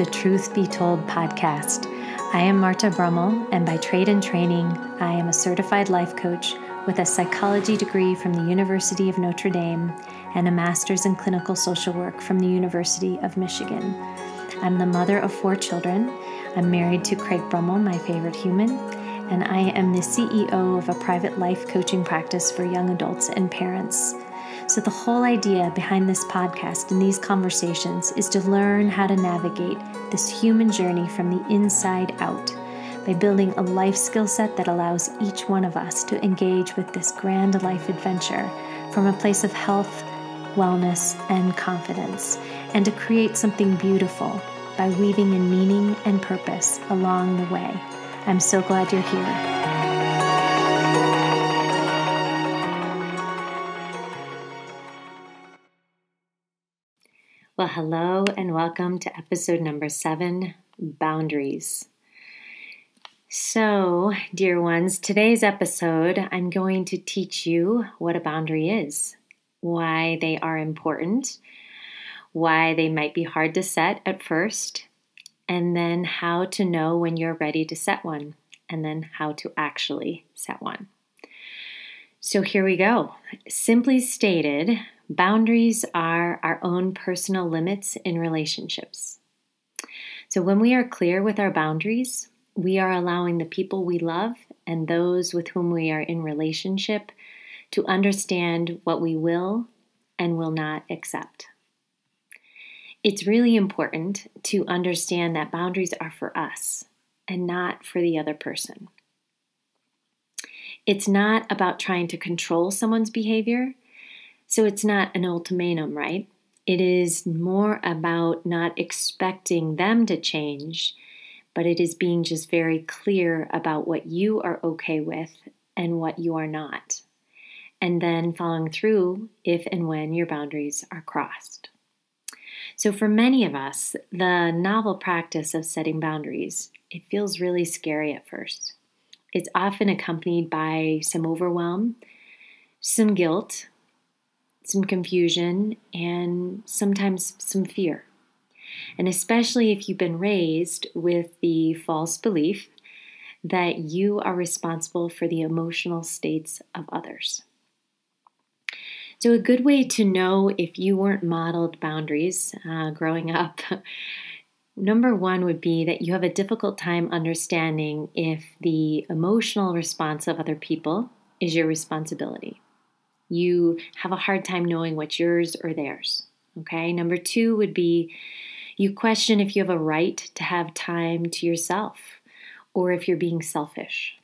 the Truth Be Told podcast. I am Marta Brummel, and by trade and training, I am a certified life coach with a psychology degree from the University of Notre Dame and a master's in clinical social work from the University of Michigan. I'm the mother of four children. I'm married to Craig Brummel, my favorite human, and I am the CEO of a private life coaching practice for young adults and parents. So, the whole idea behind this podcast and these conversations is to learn how to navigate this human journey from the inside out by building a life skill set that allows each one of us to engage with this grand life adventure from a place of health, wellness, and confidence, and to create something beautiful by weaving in meaning and purpose along the way. I'm so glad you're here. Hello and welcome to episode number seven Boundaries. So, dear ones, today's episode, I'm going to teach you what a boundary is, why they are important, why they might be hard to set at first, and then how to know when you're ready to set one, and then how to actually set one. So, here we go. Simply stated, Boundaries are our own personal limits in relationships. So, when we are clear with our boundaries, we are allowing the people we love and those with whom we are in relationship to understand what we will and will not accept. It's really important to understand that boundaries are for us and not for the other person. It's not about trying to control someone's behavior so it's not an ultimatum, right? It is more about not expecting them to change, but it is being just very clear about what you are okay with and what you are not. And then following through if and when your boundaries are crossed. So for many of us, the novel practice of setting boundaries, it feels really scary at first. It's often accompanied by some overwhelm, some guilt, some confusion, and sometimes some fear. And especially if you've been raised with the false belief that you are responsible for the emotional states of others. So, a good way to know if you weren't modeled boundaries uh, growing up, number one would be that you have a difficult time understanding if the emotional response of other people is your responsibility you have a hard time knowing what's yours or theirs. Okay. Number two would be you question if you have a right to have time to yourself or if you're being selfish.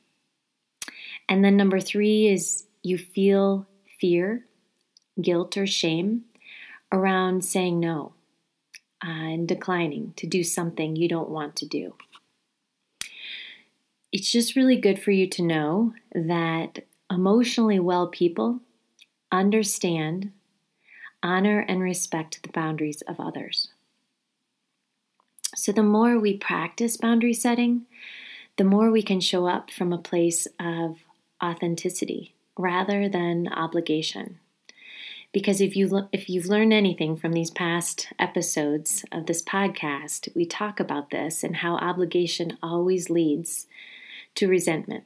And then number three is you feel fear, guilt, or shame around saying no uh, and declining to do something you don't want to do. It's just really good for you to know that emotionally well people understand, honor, and respect the boundaries of others. So, the more we practice boundary setting, the more we can show up from a place of authenticity rather than obligation. Because if you if you've learned anything from these past episodes of this podcast, we talk about this and how obligation always leads to resentment.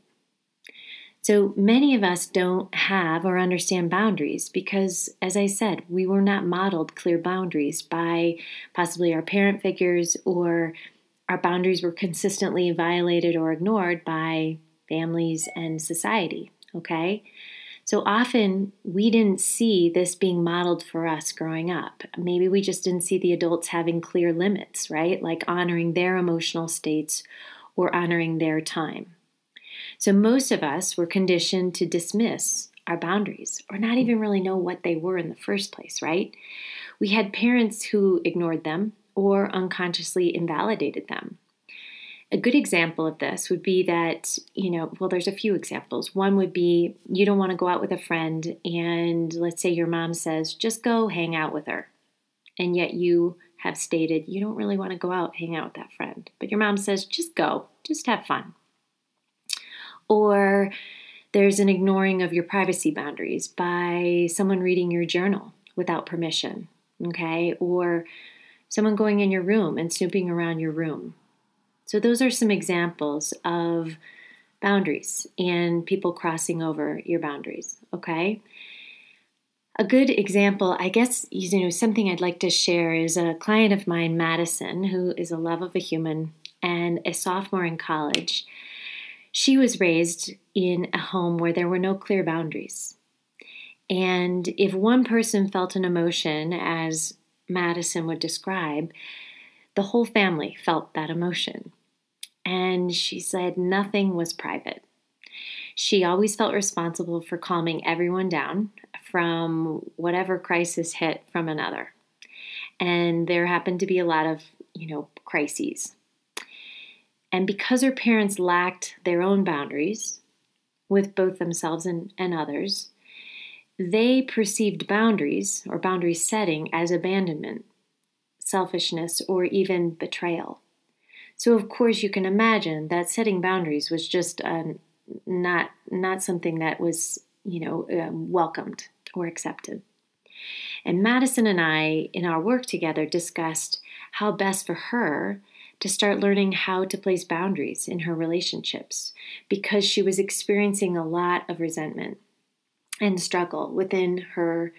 So many of us don't have or understand boundaries because, as I said, we were not modeled clear boundaries by possibly our parent figures, or our boundaries were consistently violated or ignored by families and society. Okay? So often we didn't see this being modeled for us growing up. Maybe we just didn't see the adults having clear limits, right? Like honoring their emotional states or honoring their time. So most of us were conditioned to dismiss our boundaries or not even really know what they were in the first place, right? We had parents who ignored them or unconsciously invalidated them. A good example of this would be that, you know, well, there's a few examples. One would be you don't want to go out with a friend, and let's say your mom says, just go hang out with her. And yet you have stated you don't really want to go out, hang out with that friend. But your mom says, just go, just have fun or there's an ignoring of your privacy boundaries by someone reading your journal without permission, okay? Or someone going in your room and snooping around your room. So, those are some examples of boundaries and people crossing over your boundaries, okay? A good example, I guess, you know, something I'd like to share is a client of mine, Madison, who is a love of a human and a sophomore in college. She was raised in a home where there were no clear boundaries. And if one person felt an emotion, as Madison would describe, the whole family felt that emotion. And she said nothing was private. She always felt responsible for calming everyone down from whatever crisis hit from another. And there happened to be a lot of, you know, crises. And because her parents lacked their own boundaries with both themselves and, and others, they perceived boundaries or boundary setting as abandonment, selfishness, or even betrayal. So, of course, you can imagine that setting boundaries was just uh, not not something that was you know uh, welcomed or accepted. And Madison and I, in our work together, discussed how best for her to start learning how to place boundaries in her relationships because she was experiencing a lot of resentment and struggle within her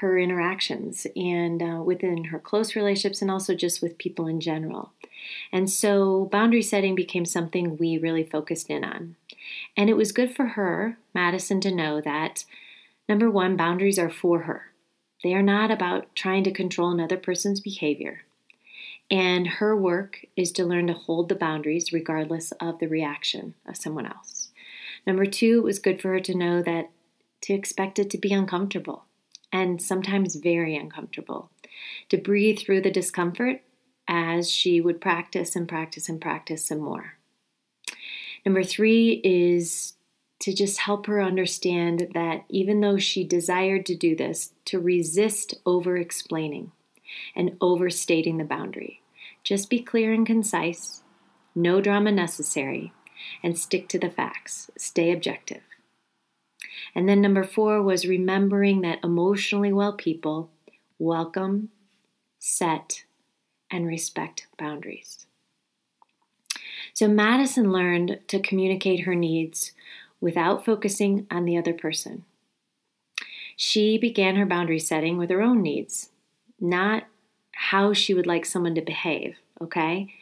her interactions and uh, within her close relationships and also just with people in general. And so boundary setting became something we really focused in on. And it was good for her, Madison, to know that number one, boundaries are for her. They are not about trying to control another person's behavior. And her work is to learn to hold the boundaries regardless of the reaction of someone else. Number two, it was good for her to know that to expect it to be uncomfortable and sometimes very uncomfortable, to breathe through the discomfort as she would practice and practice and practice some more. Number three is to just help her understand that even though she desired to do this, to resist over explaining and overstating the boundary. Just be clear and concise, no drama necessary, and stick to the facts. Stay objective. And then number four was remembering that emotionally well people welcome, set, and respect boundaries. So Madison learned to communicate her needs without focusing on the other person. She began her boundary setting with her own needs, not how she would like someone to behave, okay?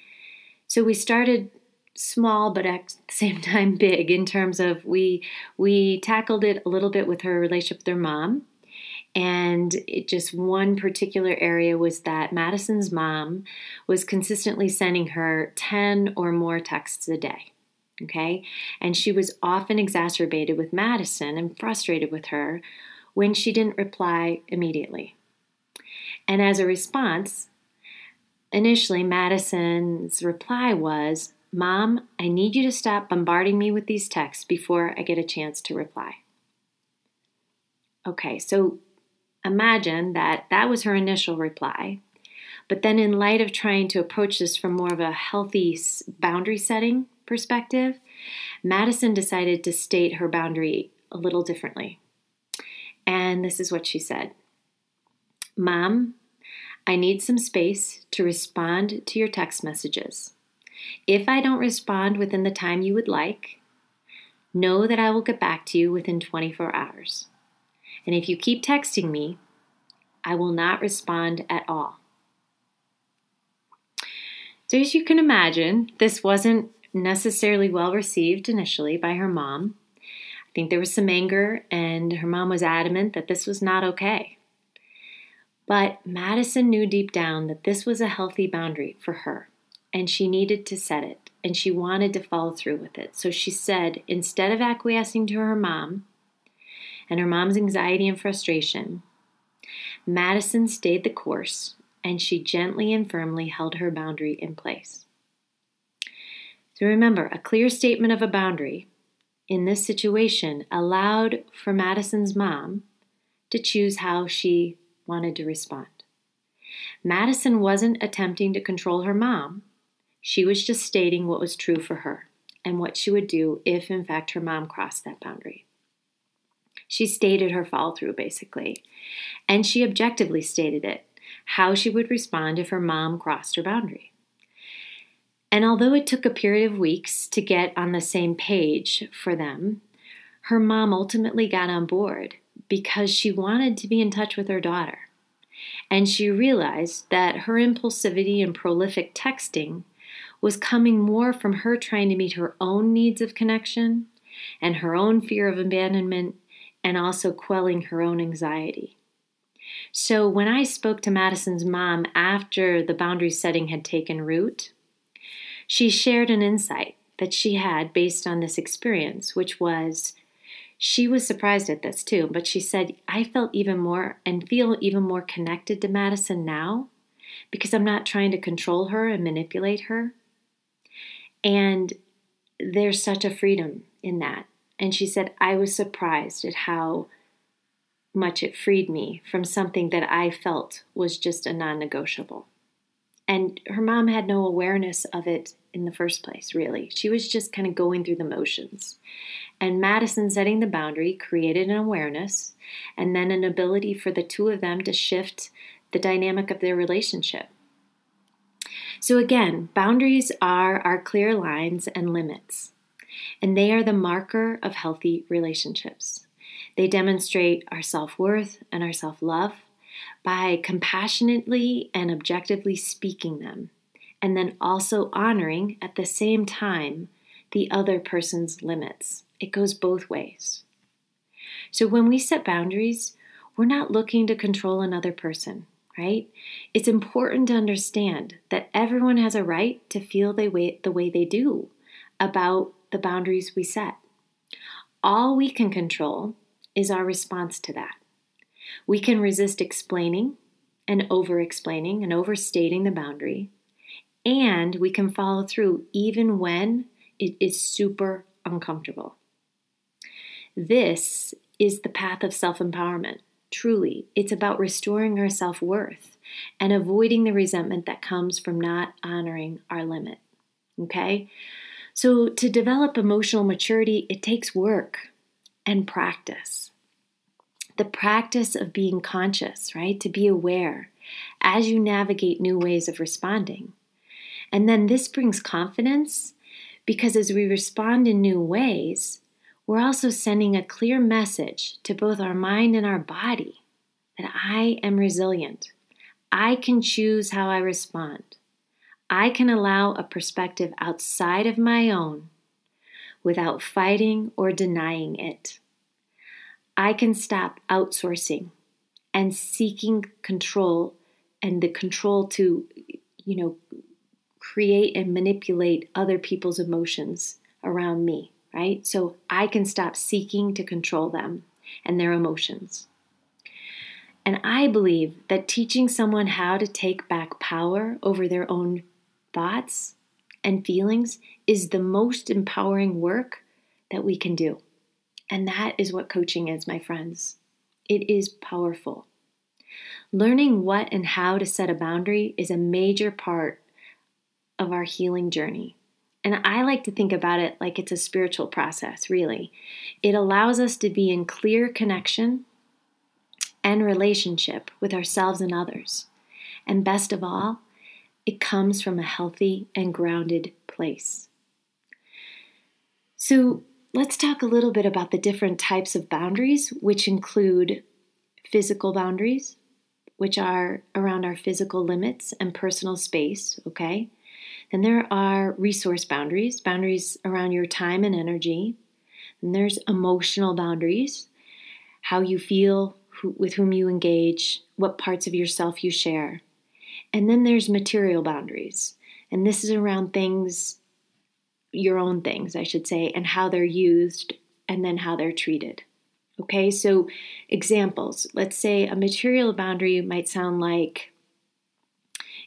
So we started small but at the same time big in terms of we we tackled it a little bit with her relationship with her mom and it just one particular area was that Madison's mom was consistently sending her 10 or more texts a day. Okay? And she was often exacerbated with Madison and frustrated with her when she didn't reply immediately. And as a response, initially Madison's reply was, Mom, I need you to stop bombarding me with these texts before I get a chance to reply. Okay, so imagine that that was her initial reply. But then, in light of trying to approach this from more of a healthy boundary setting perspective, Madison decided to state her boundary a little differently. And this is what she said Mom, I need some space to respond to your text messages. If I don't respond within the time you would like, know that I will get back to you within 24 hours. And if you keep texting me, I will not respond at all. So, as you can imagine, this wasn't necessarily well received initially by her mom. I think there was some anger, and her mom was adamant that this was not okay. But Madison knew deep down that this was a healthy boundary for her and she needed to set it and she wanted to follow through with it. So she said, instead of acquiescing to her mom and her mom's anxiety and frustration, Madison stayed the course and she gently and firmly held her boundary in place. So remember, a clear statement of a boundary in this situation allowed for Madison's mom to choose how she wanted to respond. Madison wasn't attempting to control her mom, she was just stating what was true for her and what she would do if, in fact, her mom crossed that boundary. She stated her follow through, basically, and she objectively stated it. how she would respond if her mom crossed her boundary. And although it took a period of weeks to get on the same page for them, her mom ultimately got on board because she wanted to be in touch with her daughter. And she realized that her impulsivity and prolific texting was coming more from her trying to meet her own needs of connection and her own fear of abandonment and also quelling her own anxiety. So, when I spoke to Madison's mom after the boundary setting had taken root, she shared an insight that she had based on this experience, which was she was surprised at this too, but she said, I felt even more and feel even more connected to Madison now because I'm not trying to control her and manipulate her. And there's such a freedom in that. And she said, I was surprised at how much it freed me from something that I felt was just a non negotiable. And her mom had no awareness of it in the first place, really. She was just kind of going through the motions. And Madison setting the boundary created an awareness and then an ability for the two of them to shift the dynamic of their relationship. So, again, boundaries are our clear lines and limits, and they are the marker of healthy relationships. They demonstrate our self worth and our self love by compassionately and objectively speaking them, and then also honoring at the same time the other person's limits. It goes both ways. So when we set boundaries, we're not looking to control another person, right? It's important to understand that everyone has a right to feel the way, the way they do about the boundaries we set. All we can control is our response to that. We can resist explaining and over explaining and overstating the boundary, and we can follow through even when it is super uncomfortable. This is the path of self empowerment. Truly, it's about restoring our self worth and avoiding the resentment that comes from not honoring our limit. Okay? So, to develop emotional maturity, it takes work and practice the practice of being conscious, right? To be aware as you navigate new ways of responding. And then this brings confidence because as we respond in new ways, we're also sending a clear message to both our mind and our body that I am resilient. I can choose how I respond. I can allow a perspective outside of my own without fighting or denying it. I can stop outsourcing and seeking control and the control to, you know, create and manipulate other people's emotions around me, right? So I can stop seeking to control them and their emotions. And I believe that teaching someone how to take back power over their own thoughts and feelings is the most empowering work that we can do. And that is what coaching is, my friends. It is powerful. Learning what and how to set a boundary is a major part of our healing journey. And I like to think about it like it's a spiritual process, really. It allows us to be in clear connection and relationship with ourselves and others. And best of all, it comes from a healthy and grounded place. So, Let's talk a little bit about the different types of boundaries, which include physical boundaries, which are around our physical limits and personal space, okay? Then there are resource boundaries, boundaries around your time and energy. And there's emotional boundaries, how you feel, who, with whom you engage, what parts of yourself you share. And then there's material boundaries. And this is around things your own things, I should say, and how they're used and then how they're treated. Okay, so examples. Let's say a material boundary might sound like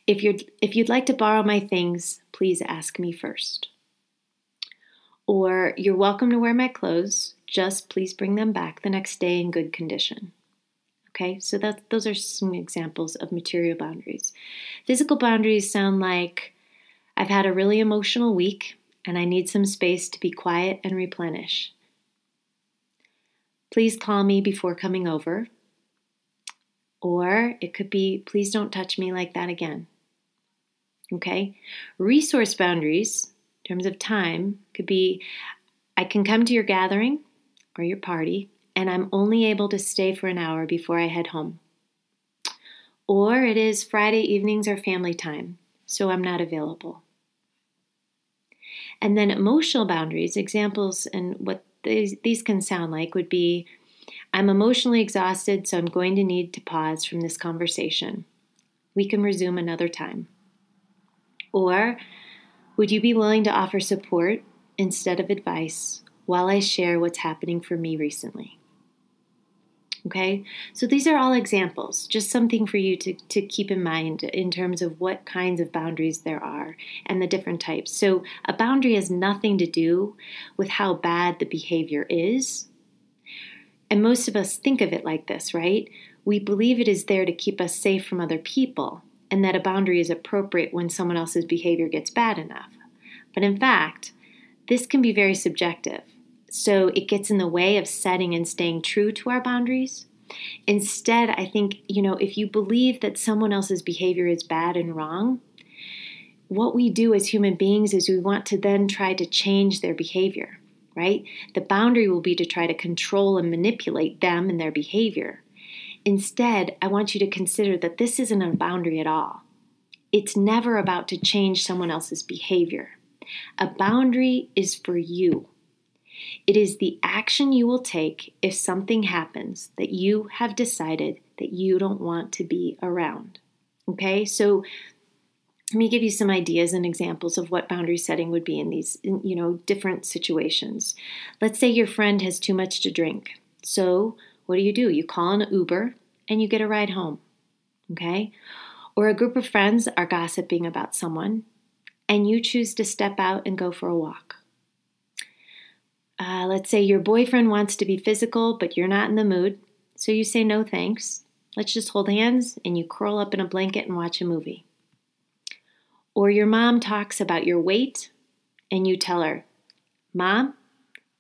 if you'd if you'd like to borrow my things, please ask me first. Or you're welcome to wear my clothes, just please bring them back the next day in good condition. Okay, so that those are some examples of material boundaries. Physical boundaries sound like I've had a really emotional week and I need some space to be quiet and replenish. Please call me before coming over. Or it could be, please don't touch me like that again. Okay? Resource boundaries, in terms of time, could be I can come to your gathering or your party, and I'm only able to stay for an hour before I head home. Or it is Friday evenings or family time, so I'm not available. And then emotional boundaries, examples and what these, these can sound like would be I'm emotionally exhausted, so I'm going to need to pause from this conversation. We can resume another time. Or would you be willing to offer support instead of advice while I share what's happening for me recently? Okay, so these are all examples, just something for you to, to keep in mind in terms of what kinds of boundaries there are and the different types. So, a boundary has nothing to do with how bad the behavior is. And most of us think of it like this, right? We believe it is there to keep us safe from other people, and that a boundary is appropriate when someone else's behavior gets bad enough. But in fact, this can be very subjective so it gets in the way of setting and staying true to our boundaries. Instead, I think, you know, if you believe that someone else's behavior is bad and wrong, what we do as human beings is we want to then try to change their behavior, right? The boundary will be to try to control and manipulate them and their behavior. Instead, I want you to consider that this isn't a boundary at all. It's never about to change someone else's behavior. A boundary is for you. It is the action you will take if something happens that you have decided that you don't want to be around. Okay, so let me give you some ideas and examples of what boundary setting would be in these you know different situations let's say your friend has too much to drink so what do you do you call an uber and you get a ride home okay or a group of friends are gossiping about someone and you choose to step out and go for a walk uh, let's say your boyfriend wants to be physical, but you're not in the mood, so you say no thanks. Let's just hold hands and you curl up in a blanket and watch a movie. Or your mom talks about your weight and you tell her, Mom,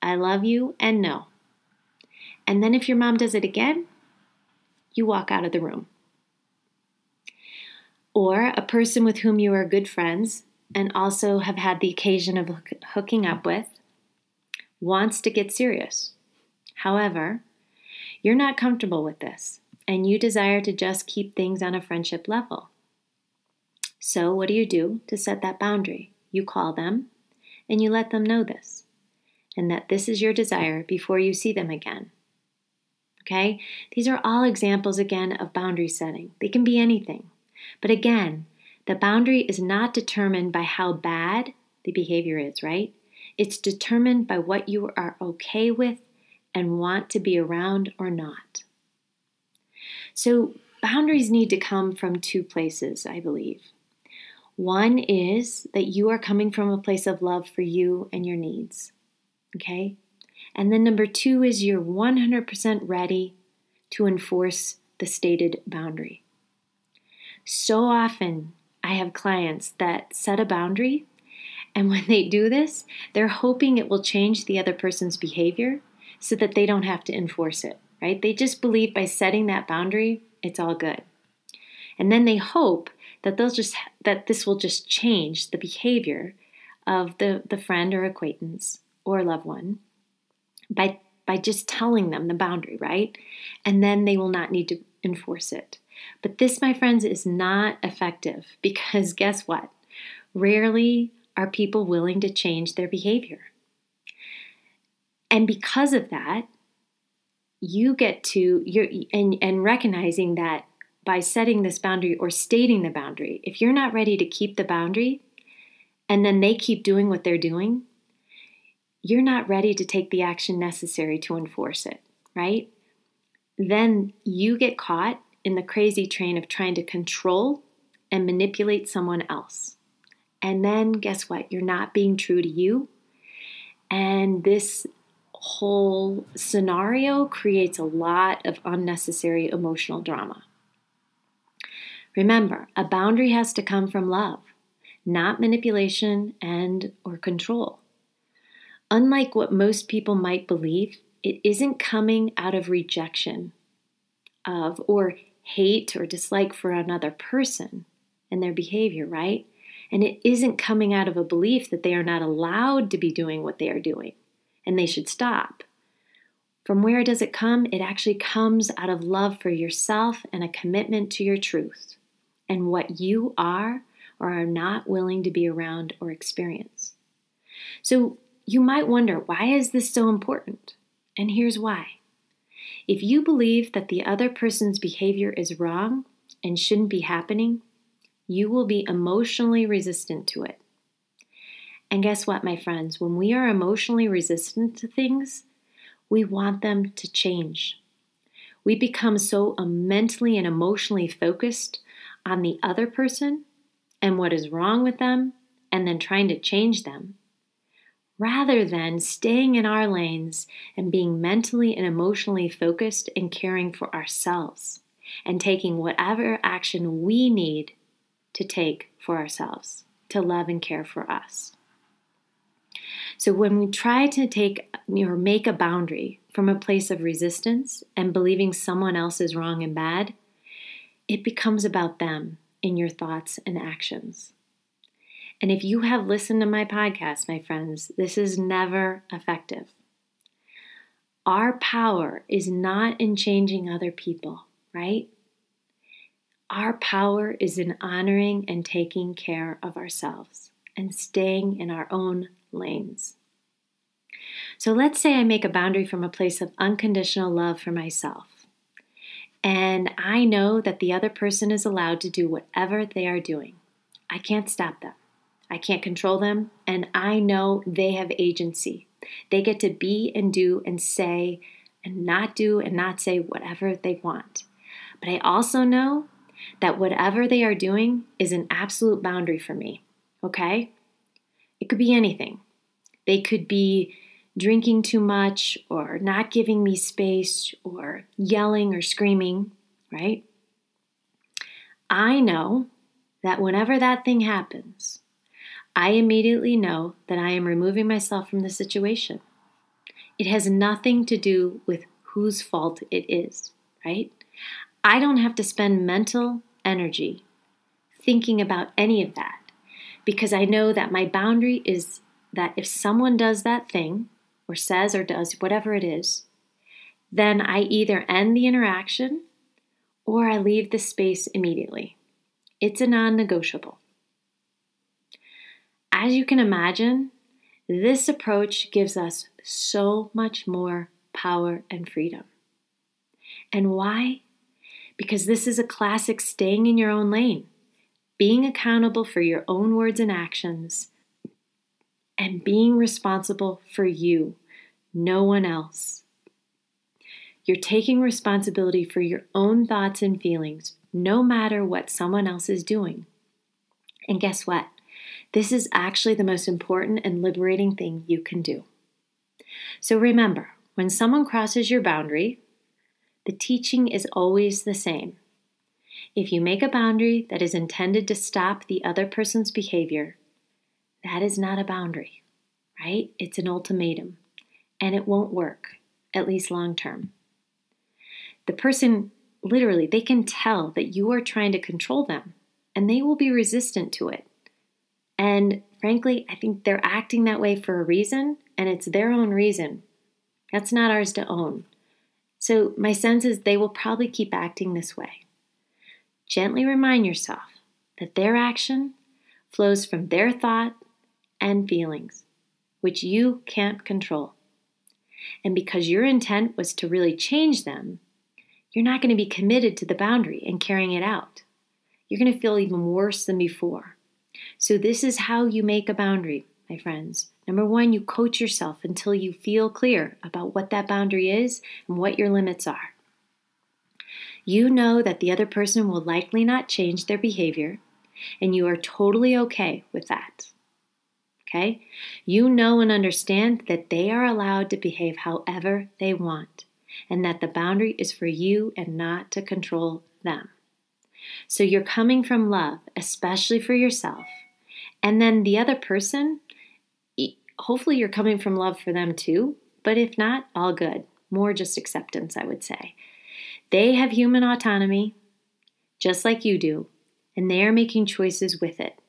I love you and no. And then if your mom does it again, you walk out of the room. Or a person with whom you are good friends and also have had the occasion of hooking up with wants to get serious. However, you're not comfortable with this and you desire to just keep things on a friendship level. So, what do you do to set that boundary? You call them and you let them know this and that this is your desire before you see them again. Okay? These are all examples again of boundary setting. They can be anything. But again, the boundary is not determined by how bad the behavior is, right? It's determined by what you are okay with and want to be around or not. So, boundaries need to come from two places, I believe. One is that you are coming from a place of love for you and your needs. Okay? And then number two is you're 100% ready to enforce the stated boundary. So often, I have clients that set a boundary and when they do this, they're hoping it will change the other person's behavior so that they don't have to enforce it, right? They just believe by setting that boundary, it's all good. And then they hope that they'll just that this will just change the behavior of the, the friend or acquaintance or loved one by by just telling them the boundary, right? And then they will not need to enforce it. But this, my friends, is not effective because guess what? Rarely are people willing to change their behavior? And because of that, you get to you're and, and recognizing that by setting this boundary or stating the boundary, if you're not ready to keep the boundary and then they keep doing what they're doing, you're not ready to take the action necessary to enforce it, right? Then you get caught in the crazy train of trying to control and manipulate someone else. And then guess what? You're not being true to you. And this whole scenario creates a lot of unnecessary emotional drama. Remember, a boundary has to come from love, not manipulation and or control. Unlike what most people might believe, it isn't coming out of rejection of or hate or dislike for another person and their behavior, right? And it isn't coming out of a belief that they are not allowed to be doing what they are doing and they should stop. From where does it come? It actually comes out of love for yourself and a commitment to your truth and what you are or are not willing to be around or experience. So you might wonder, why is this so important? And here's why. If you believe that the other person's behavior is wrong and shouldn't be happening, you will be emotionally resistant to it. And guess what, my friends? When we are emotionally resistant to things, we want them to change. We become so mentally and emotionally focused on the other person and what is wrong with them and then trying to change them, rather than staying in our lanes and being mentally and emotionally focused and caring for ourselves and taking whatever action we need to take for ourselves to love and care for us. So when we try to take or make a boundary from a place of resistance and believing someone else is wrong and bad, it becomes about them in your thoughts and actions. And if you have listened to my podcast, my friends, this is never effective. Our power is not in changing other people, right? Our power is in honoring and taking care of ourselves and staying in our own lanes. So let's say I make a boundary from a place of unconditional love for myself. And I know that the other person is allowed to do whatever they are doing. I can't stop them. I can't control them. And I know they have agency. They get to be and do and say and not do and not say whatever they want. But I also know that whatever they are doing is an absolute boundary for me. Okay? It could be anything. They could be drinking too much or not giving me space or yelling or screaming, right? I know that whenever that thing happens, I immediately know that I am removing myself from the situation. It has nothing to do with whose fault it is, right? I don't have to spend mental energy thinking about any of that because I know that my boundary is that if someone does that thing, or says or does whatever it is, then I either end the interaction or I leave the space immediately. It's a non negotiable. As you can imagine, this approach gives us so much more power and freedom. And why? Because this is a classic staying in your own lane, being accountable for your own words and actions, and being responsible for you, no one else. You're taking responsibility for your own thoughts and feelings, no matter what someone else is doing. And guess what? This is actually the most important and liberating thing you can do. So remember, when someone crosses your boundary, the teaching is always the same. If you make a boundary that is intended to stop the other person's behavior, that is not a boundary, right? It's an ultimatum, and it won't work, at least long term. The person, literally, they can tell that you are trying to control them, and they will be resistant to it. And frankly, I think they're acting that way for a reason, and it's their own reason. That's not ours to own. So, my sense is they will probably keep acting this way. Gently remind yourself that their action flows from their thought and feelings, which you can't control. And because your intent was to really change them, you're not going to be committed to the boundary and carrying it out. You're going to feel even worse than before. So, this is how you make a boundary, my friends. Number one, you coach yourself until you feel clear about what that boundary is and what your limits are. You know that the other person will likely not change their behavior, and you are totally okay with that. Okay? You know and understand that they are allowed to behave however they want, and that the boundary is for you and not to control them. So you're coming from love, especially for yourself. And then the other person, hopefully you're coming from love for them too, but if not, all good. More just acceptance, I would say. They have human autonomy, just like you do, and they are making choices with it.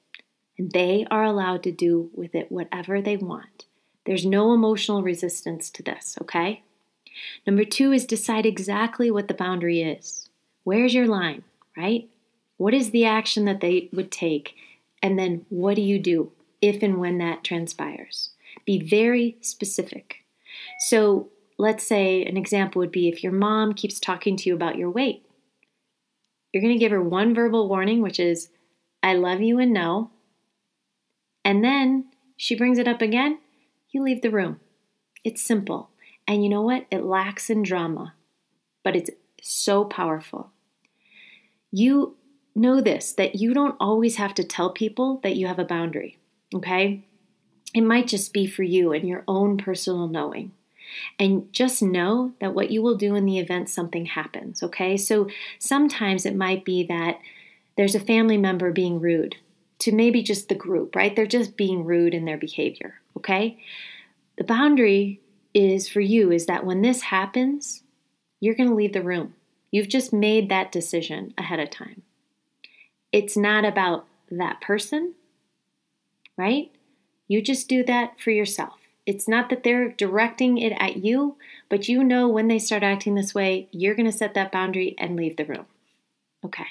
And they are allowed to do with it whatever they want. There's no emotional resistance to this, okay? Number two is decide exactly what the boundary is. Where's your line, right? What is the action that they would take? And then what do you do if and when that transpires? Be very specific. So let's say an example would be if your mom keeps talking to you about your weight, you're going to give her one verbal warning, which is, I love you and no. And then she brings it up again, you leave the room. It's simple. And you know what? It lacks in drama, but it's so powerful. You know this that you don't always have to tell people that you have a boundary, okay? It might just be for you and your own personal knowing. And just know that what you will do in the event something happens, okay? So sometimes it might be that there's a family member being rude to maybe just the group, right? They're just being rude in their behavior, okay? The boundary is for you is that when this happens, you're going to leave the room. You've just made that decision ahead of time. It's not about that person, right? You just do that for yourself. It's not that they're directing it at you, but you know when they start acting this way, you're going to set that boundary and leave the room. Okay.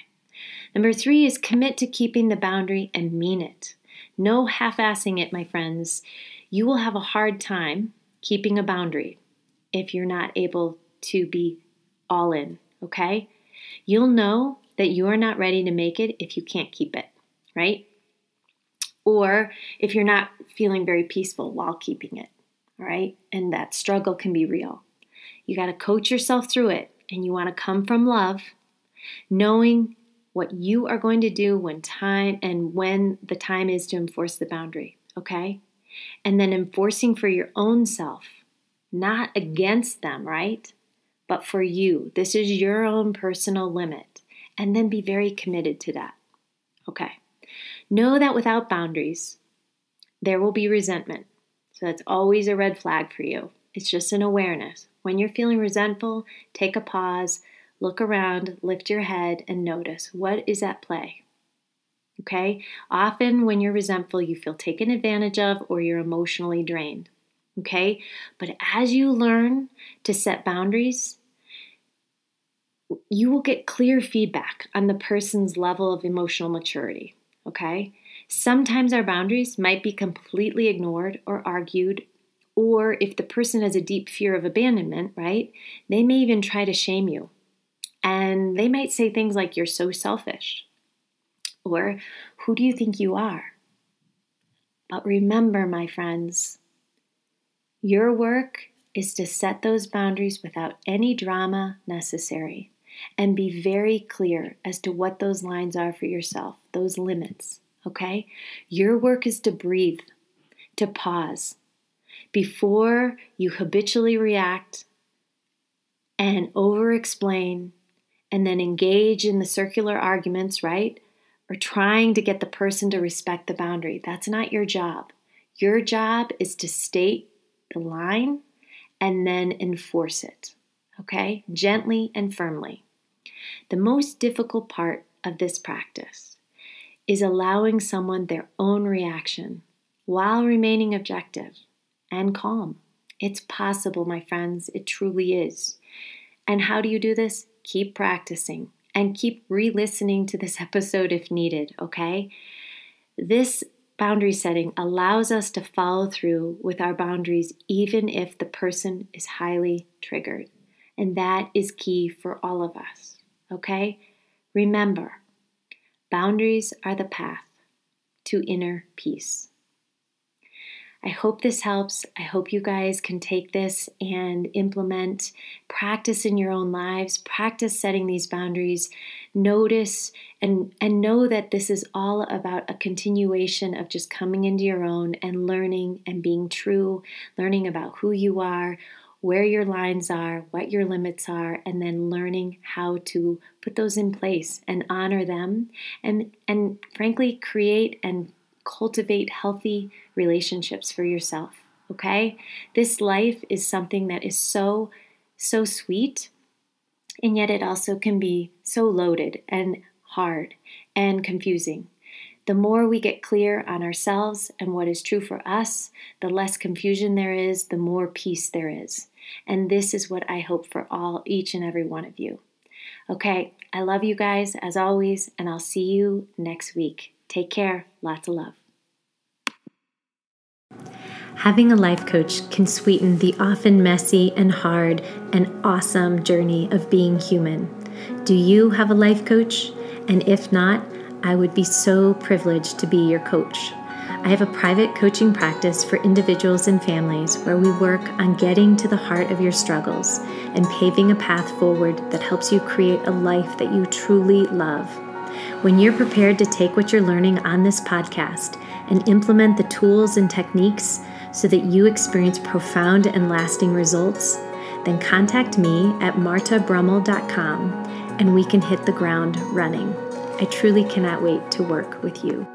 Number three is commit to keeping the boundary and mean it. No half assing it, my friends. You will have a hard time keeping a boundary if you're not able to be all in, okay? You'll know that you are not ready to make it if you can't keep it, right? or if you're not feeling very peaceful while keeping it, all right? And that struggle can be real. You got to coach yourself through it, and you want to come from love, knowing what you are going to do when time and when the time is to enforce the boundary, okay? And then enforcing for your own self, not against them, right? But for you. This is your own personal limit. And then be very committed to that, okay? Know that without boundaries, there will be resentment. So that's always a red flag for you. It's just an awareness. When you're feeling resentful, take a pause, look around, lift your head, and notice what is at play. Okay? Often when you're resentful, you feel taken advantage of or you're emotionally drained. Okay? But as you learn to set boundaries, you will get clear feedback on the person's level of emotional maturity okay? Sometimes our boundaries might be completely ignored or argued, or if the person has a deep fear of abandonment, right, they may even try to shame you. And they might say things like, You're so selfish, or Who do you think you are? But remember, my friends, your work is to set those boundaries without any drama necessary and be very clear as to what those lines are for yourself, those limits. Okay? Your work is to breathe, to pause before you habitually react and over explain and then engage in the circular arguments, right? Or trying to get the person to respect the boundary. That's not your job. Your job is to state the line and then enforce it, okay? Gently and firmly. The most difficult part of this practice is allowing someone their own reaction while remaining objective and calm. It's possible, my friends, it truly is. And how do you do this? Keep practicing and keep re listening to this episode if needed, okay? This boundary setting allows us to follow through with our boundaries even if the person is highly triggered. And that is key for all of us. Okay? Remember, boundaries are the path to inner peace. I hope this helps. I hope you guys can take this and implement, practice in your own lives, practice setting these boundaries, notice and and know that this is all about a continuation of just coming into your own and learning and being true, learning about who you are, where your lines are, what your limits are, and then learning how to put those in place and honor them and and frankly create and cultivate healthy relationships for yourself. Okay? This life is something that is so so sweet and yet it also can be so loaded and hard, and confusing. The more we get clear on ourselves and what is true for us, the less confusion there is, the more peace there is. And this is what I hope for all, each and every one of you. Okay, I love you guys as always, and I'll see you next week. Take care. Lots of love. Having a life coach can sweeten the often messy and hard and awesome journey of being human. Do you have a life coach? And if not, I would be so privileged to be your coach. I have a private coaching practice for individuals and families where we work on getting to the heart of your struggles and paving a path forward that helps you create a life that you truly love. When you're prepared to take what you're learning on this podcast and implement the tools and techniques so that you experience profound and lasting results, then contact me at martabrummel.com and we can hit the ground running. I truly cannot wait to work with you.